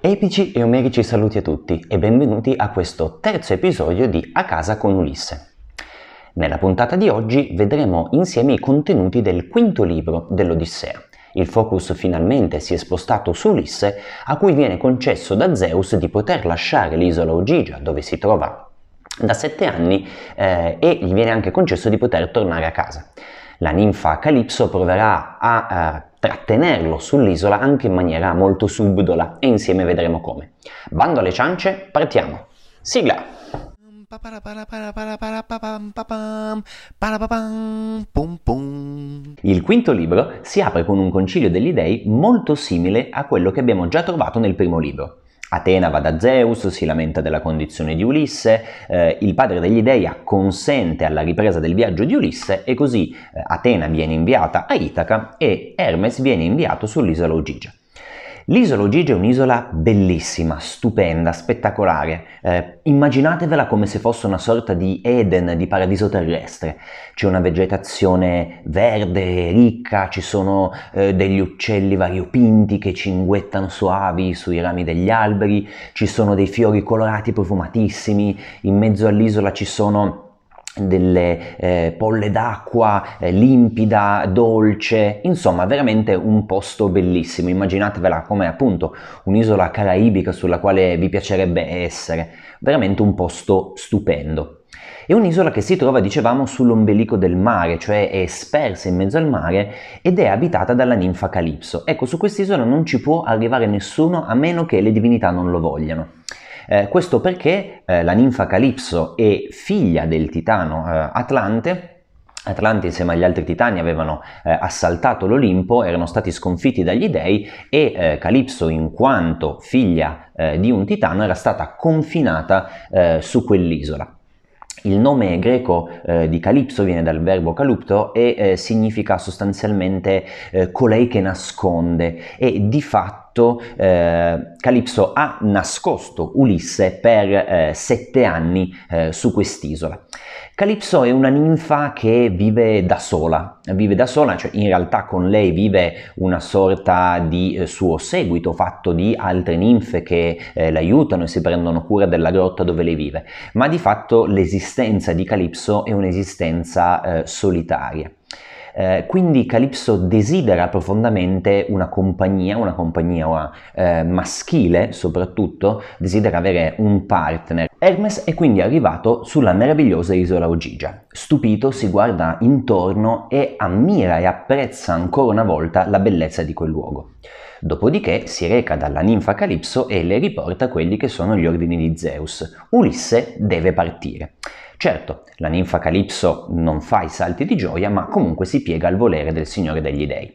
Epici e omerici saluti a tutti e benvenuti a questo terzo episodio di A casa con Ulisse. Nella puntata di oggi vedremo insieme i contenuti del quinto libro dell'Odissea. Il focus finalmente si è spostato su Ulisse, a cui viene concesso da Zeus di poter lasciare l'isola Ogigia, dove si trova da sette anni, eh, e gli viene anche concesso di poter tornare a casa. La ninfa Calipso proverà a uh, trattenerlo sull'isola anche in maniera molto subdola e insieme vedremo come. Bando alle ciance, partiamo. Sigla! Il quinto libro si apre con un concilio degli dei molto simile a quello che abbiamo già trovato nel primo libro. Atena va da Zeus, si lamenta della condizione di Ulisse, eh, il padre degli dei acconsente alla ripresa del viaggio di Ulisse e così eh, Atena viene inviata a Itaca e Hermes viene inviato sull'isola Ogigia. L'isola Ogigi è un'isola bellissima, stupenda, spettacolare. Eh, immaginatevela come se fosse una sorta di Eden, di paradiso terrestre. C'è una vegetazione verde, ricca, ci sono eh, degli uccelli variopinti che cinguettano soavi sui rami degli alberi, ci sono dei fiori colorati profumatissimi, in mezzo all'isola ci sono delle eh, polle d'acqua eh, limpida, dolce, insomma veramente un posto bellissimo, immaginatevela come appunto un'isola caraibica sulla quale vi piacerebbe essere, veramente un posto stupendo. È un'isola che si trova, dicevamo, sull'ombelico del mare, cioè è spersa in mezzo al mare ed è abitata dalla ninfa Calipso. Ecco, su quest'isola non ci può arrivare nessuno a meno che le divinità non lo vogliano. Eh, questo perché eh, la ninfa Calipso è figlia del titano eh, Atlante, Atlante insieme agli altri titani avevano eh, assaltato l'Olimpo, erano stati sconfitti dagli dei e eh, Calipso, in quanto figlia eh, di un titano, era stata confinata eh, su quell'isola. Il nome greco eh, di Calipso viene dal verbo calupto e eh, significa sostanzialmente colei che nasconde e di fatto fatto eh, Calipso ha nascosto Ulisse per eh, sette anni eh, su quest'isola. Calipso è una ninfa che vive da sola, vive da sola, cioè in realtà con lei vive una sorta di eh, suo seguito fatto di altre ninfe che eh, l'aiutano e si prendono cura della grotta dove lei vive, ma di fatto l'esistenza di Calipso è un'esistenza eh, solitaria. Eh, quindi Calypso desidera profondamente una compagnia, una compagnia eh, maschile soprattutto, desidera avere un partner. Hermes è quindi arrivato sulla meravigliosa isola Ogigia. Stupito si guarda intorno e ammira e apprezza ancora una volta la bellezza di quel luogo. Dopodiché si reca dalla ninfa Calipso e le riporta quelli che sono gli ordini di Zeus. Ulisse deve partire. Certo, la ninfa Calipso non fa i salti di gioia, ma comunque si piega al volere del Signore degli Dei.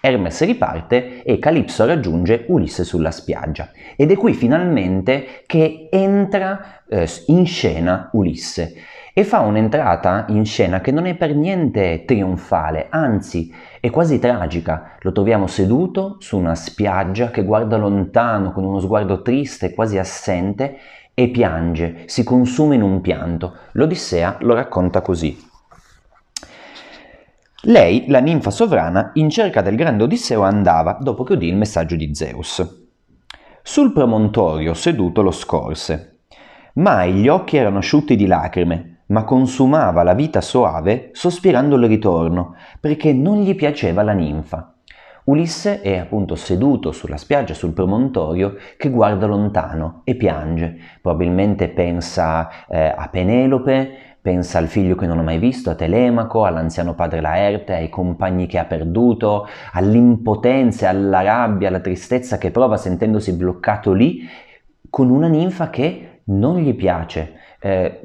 Hermes riparte e Calipso raggiunge Ulisse sulla spiaggia ed è qui finalmente che entra eh, in scena Ulisse e fa un'entrata in scena che non è per niente trionfale, anzi è quasi tragica. Lo troviamo seduto su una spiaggia che guarda lontano con uno sguardo triste, quasi assente e piange, si consuma in un pianto. L'Odissea lo racconta così. Lei, la ninfa sovrana, in cerca del grande Odisseo andava dopo che udì il messaggio di Zeus. Sul promontorio seduto lo scorse. Mai gli occhi erano asciutti di lacrime, ma consumava la vita soave sospirando il ritorno, perché non gli piaceva la ninfa. Ulisse è appunto seduto sulla spiaggia, sul promontorio, che guarda lontano e piange. Probabilmente pensa eh, a Penelope, pensa al figlio che non ha mai visto, a Telemaco, all'anziano padre Laerte, ai compagni che ha perduto, all'impotenza, alla rabbia, alla tristezza che prova sentendosi bloccato lì con una ninfa che non gli piace. Eh,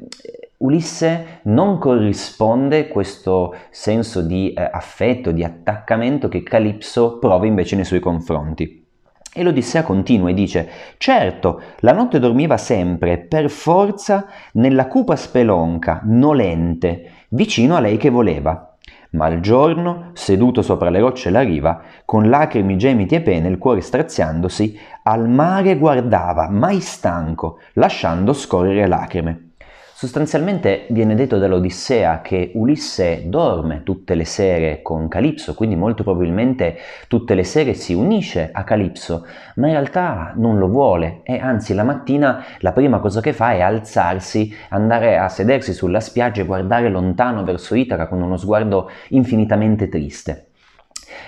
Ulisse non corrisponde questo senso di eh, affetto, di attaccamento che Calipso prova invece nei suoi confronti. E l'Odissea continua e dice, certo, la notte dormiva sempre, per forza, nella cupa spelonca, nolente, vicino a lei che voleva. Ma al giorno, seduto sopra le rocce e la riva, con lacrimi, gemiti e pene, il cuore straziandosi, al mare guardava, mai stanco, lasciando scorrere lacrime. Sostanzialmente viene detto dall'Odissea che Ulisse dorme tutte le sere con Calipso, quindi molto probabilmente tutte le sere si unisce a Calipso, ma in realtà non lo vuole e anzi la mattina la prima cosa che fa è alzarsi, andare a sedersi sulla spiaggia e guardare lontano verso Ithaca con uno sguardo infinitamente triste.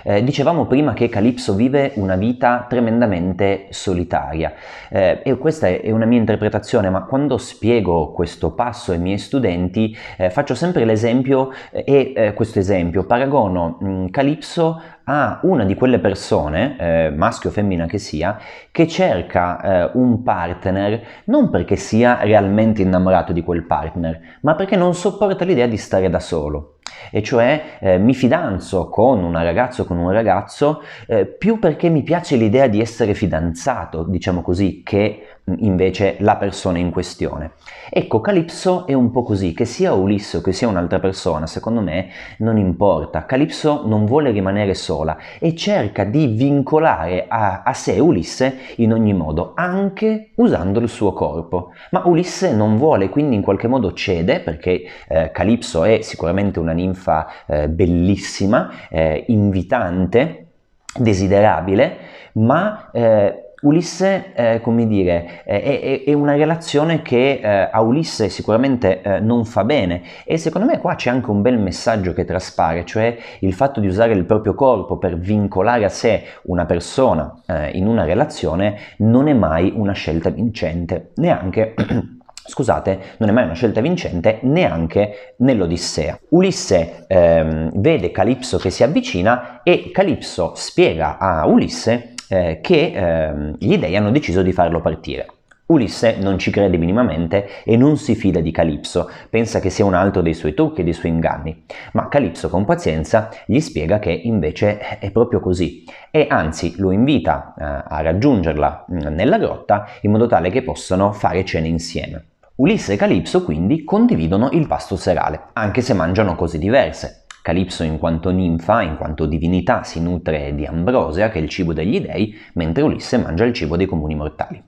Eh, dicevamo prima che Calipso vive una vita tremendamente solitaria. Eh, e questa è una mia interpretazione, ma quando spiego questo passo ai miei studenti eh, faccio sempre l'esempio eh, e eh, questo esempio paragono mh, mm, Calipso a una di quelle persone, eh, maschio o femmina che sia, che cerca un partner non perché sia realmente innamorato di quel partner, ma perché non sopporta l'idea di stare da solo e cioè eh, mi fidanzo con una ragazza o con un ragazzo eh, più perché mi piace l'idea di essere fidanzato, diciamo così, che invece la persona in questione. Ecco, Calipso è un po' così, che sia Ulisse o che sia un'altra persona, secondo me non importa. Calipso non vuole rimanere sola e cerca di vincolare a, a sé Ulisse in ogni modo, anche usando il suo corpo. Ma Ulisse non vuole, quindi in qualche modo cede, perché eh, Calipso è sicuramente una ninfa eh, bellissima, eh, invitante, desiderabile, ma eh, Ulisse, eh, come dire, è, è, è, una relazione che eh, a Ulisse sicuramente eh, non fa bene e secondo me qua c'è anche un bel messaggio che traspare, cioè il fatto di usare il proprio corpo per vincolare a sé una persona eh, in una relazione non è mai una scelta vincente, neanche Scusate, non è mai una scelta vincente neanche nell'Odissea. Ulisse ehm, vede Calipso che si avvicina e Calipso spiega a Ulisse eh, che eh, gli dei hanno deciso di farlo partire. Ulisse non ci crede minimamente e non si fida di Calipso, pensa che sia un altro dei suoi trucchi e dei suoi inganni, ma Calipso con pazienza gli spiega che invece è proprio così e anzi lo invita eh, a raggiungerla mm, nella grotta in modo tale che possano fare cene insieme. Ulisse e Calipso quindi condividono il pasto serale, anche se mangiano cose diverse. Calipso in quanto ninfa, in quanto divinità, si nutre di ambrosia, che è il cibo degli dei, mentre Ulisse mangia il cibo dei comuni mortali.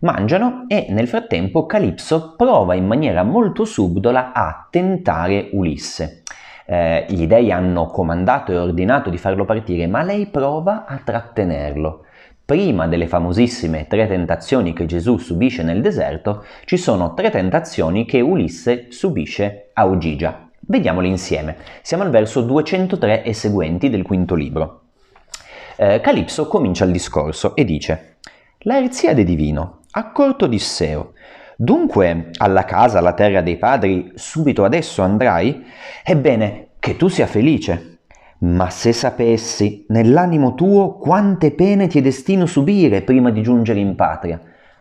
Mangiano e nel frattempo Calipso prova in maniera molto subdola a tentare Ulisse. Eh, gli dei hanno comandato e ordinato di farlo partire, ma lei prova a trattenerlo. Prima delle famosissime tre tentazioni che Gesù subisce nel deserto, ci sono tre tentazioni che Ulisse subisce a Ugigia. Vediamoli insieme. Siamo al verso 203 e seguenti del quinto libro. Eh, Calipso comincia il discorso e dice La Erziade divino, accorto Disseo, dunque alla casa, alla terra dei padri, subito adesso andrai? Ebbene, che tu sia felice. Ma se sapessi nell'animo tuo quante pene ti è destino subire prima di giungere in patria.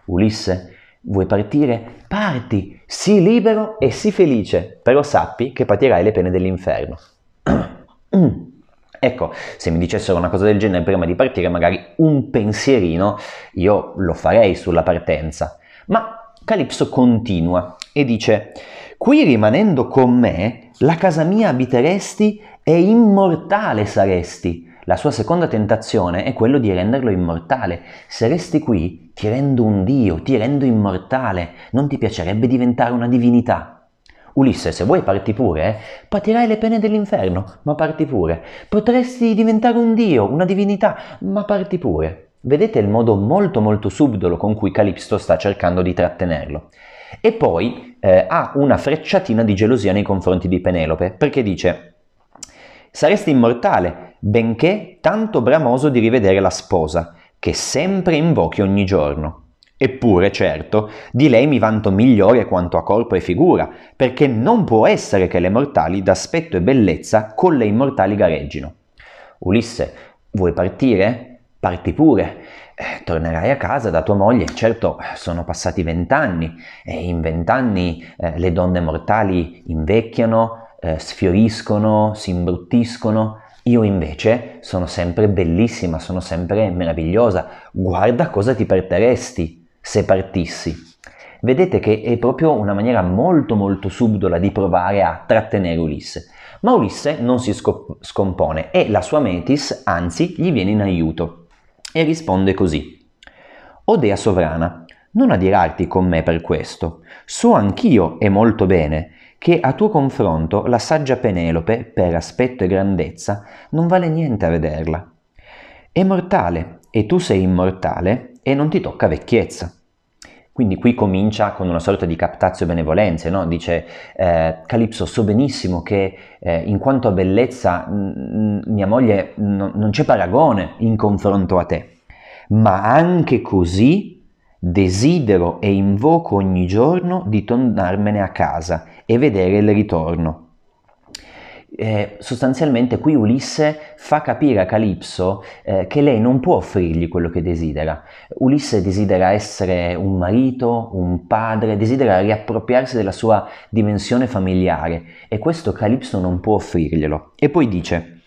Ulisse, Vuoi partire? Parti, sii libero e sii felice, però sappi che patirai le pene dell'inferno. ecco, se mi dicessero una cosa del genere prima di partire, magari un pensierino io lo farei sulla partenza. Ma Calipso continua e dice, qui rimanendo con me, la casa mia abiteresti e immortale saresti la sua seconda tentazione è quello di renderlo immortale. Se resti qui, ti rendo un dio, ti rendo immortale. Non ti piacerebbe diventare una divinità? Ulisse, se vuoi parti pure, eh? patirai le pene dell'inferno, ma parti pure. Potresti diventare un dio, una divinità, ma parti pure. Vedete il modo molto molto subdolo con cui Calipso sta cercando di trattenerlo. E poi eh, ha una frecciatina di gelosia nei confronti di Penelope, perché dice saresti immortale, benché tanto bramoso di rivedere la sposa, che sempre invochi ogni giorno. Eppure, certo, di lei mi vanto migliore quanto a corpo e figura, perché non può essere che le mortali d'aspetto e bellezza con le immortali gareggino. Ulisse, vuoi partire? Parti pure. Eh, tornerai a casa da tua moglie. Certo, sono passati vent'anni e in vent'anni eh, le donne mortali invecchiano, eh, sfioriscono, si imbruttiscono. Io invece sono sempre bellissima, sono sempre meravigliosa. Guarda cosa ti perderesti se partissi. Vedete che è proprio una maniera molto molto subdola di provare a trattenere Ulisse. Ma Ulisse non si scop- scompone e la sua Metis anzi gli viene in aiuto e risponde così. O dea sovrana, non adirarti con me per questo. So anch'io e molto bene che a tuo confronto la saggia Penelope, per aspetto e grandezza, non vale niente a vederla. È mortale e tu sei immortale e non ti tocca vecchiezza. Quindi qui comincia con una sorta di captazio benevolenze, no? dice eh, Calipso so benissimo che eh, in quanto a bellezza mh, mia moglie n- non c'è paragone in confronto a te, ma anche così desidero e invoco ogni giorno di tornarmene a casa e vedere il ritorno eh, sostanzialmente qui Ulisse fa capire a Calipso eh, che lei non può offrirgli quello che desidera. Ulisse desidera essere un marito, un padre, desidera riappropriarsi della sua dimensione familiare e questo Calipso non può offrirglielo. E poi dice,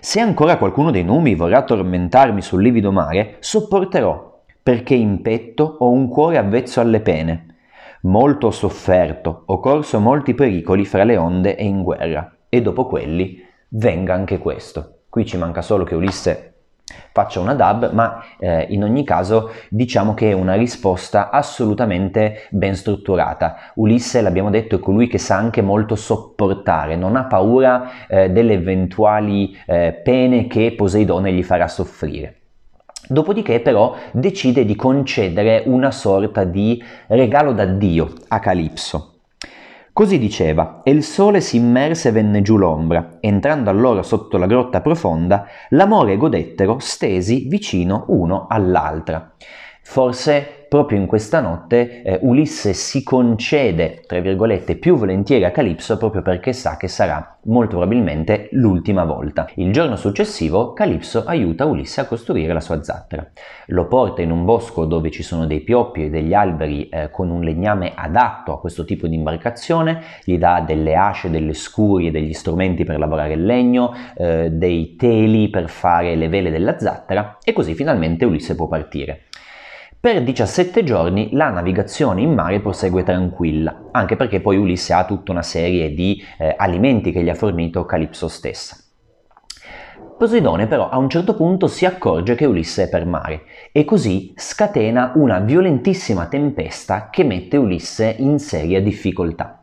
se ancora qualcuno dei numi vorrà tormentarmi sul livido mare, sopporterò, perché in petto ho un cuore avvezzo alle pene. Molto ho sofferto, ho corso molti pericoli fra le onde e in guerra e dopo quelli venga anche questo. Qui ci manca solo che Ulisse faccia una dub, ma eh, in ogni caso diciamo che è una risposta assolutamente ben strutturata. Ulisse, l'abbiamo detto, è colui che sa anche molto sopportare, non ha paura eh, delle eventuali eh, pene che Poseidone gli farà soffrire. Dopodiché però decide di concedere una sorta di regalo d'addio a Calipso. Così diceva, e il sole si immerse e venne giù l'ombra. Entrando allora sotto la grotta profonda, l'amore godettero stesi vicino uno all'altra. Forse proprio in questa notte eh, Ulisse si concede, tra virgolette, più volentieri a Calipso proprio perché sa che sarà molto probabilmente l'ultima volta. Il giorno successivo Calipso aiuta Ulisse a costruire la sua zattera. Lo porta in un bosco dove ci sono dei pioppi e degli alberi eh, con un legname adatto a questo tipo di imbarcazione, gli dà delle asce, delle scurie, degli strumenti per lavorare il legno, eh, dei teli per fare le vele della zattera e così finalmente Ulisse può partire. Per 17 giorni la navigazione in mare prosegue tranquilla, anche perché poi Ulisse ha tutta una serie di eh, alimenti che gli ha fornito Calipso stessa. Poseidone però a un certo punto si accorge che Ulisse è per mare e così scatena una violentissima tempesta che mette Ulisse in seria difficoltà.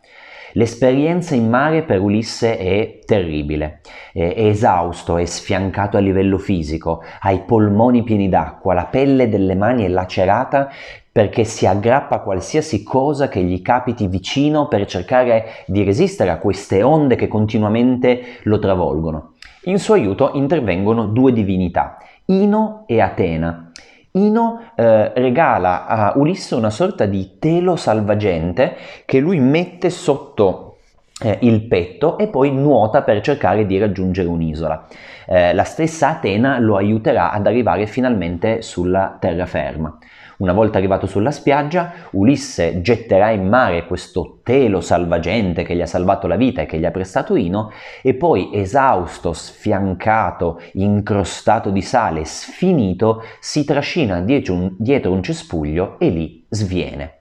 L'esperienza in mare per Ulisse è terribile, è, esausto, è sfiancato a livello fisico, ha i polmoni pieni d'acqua, la pelle delle mani è lacerata perché si aggrappa a qualsiasi cosa che gli capiti vicino per cercare di resistere a queste onde che continuamente lo travolgono. In suo aiuto intervengono due divinità, Ino e Atena. Ino eh, regala a Ulisse una sorta di telo salvagente che lui mette sotto eh, il petto e poi nuota per cercare di raggiungere un'isola. Eh, la stessa Atena lo aiuterà ad arrivare finalmente sulla terraferma. Una volta arrivato sulla spiaggia, Ulisse getterà in mare questo telo salvagente che gli ha salvato la vita e che gli ha prestato Ino, e poi esausto, sfiancato, incrostato di sale, sfinito, si trascina dietro un, dietro un cespuglio e lì sviene.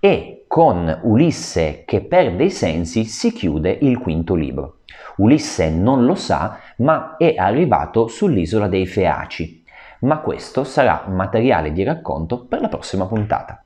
E con Ulisse che perde i sensi si chiude il quinto libro. Ulisse non lo sa, ma è arrivato sull'isola dei Feaci ma questo sarà materiale di racconto per la prossima puntata.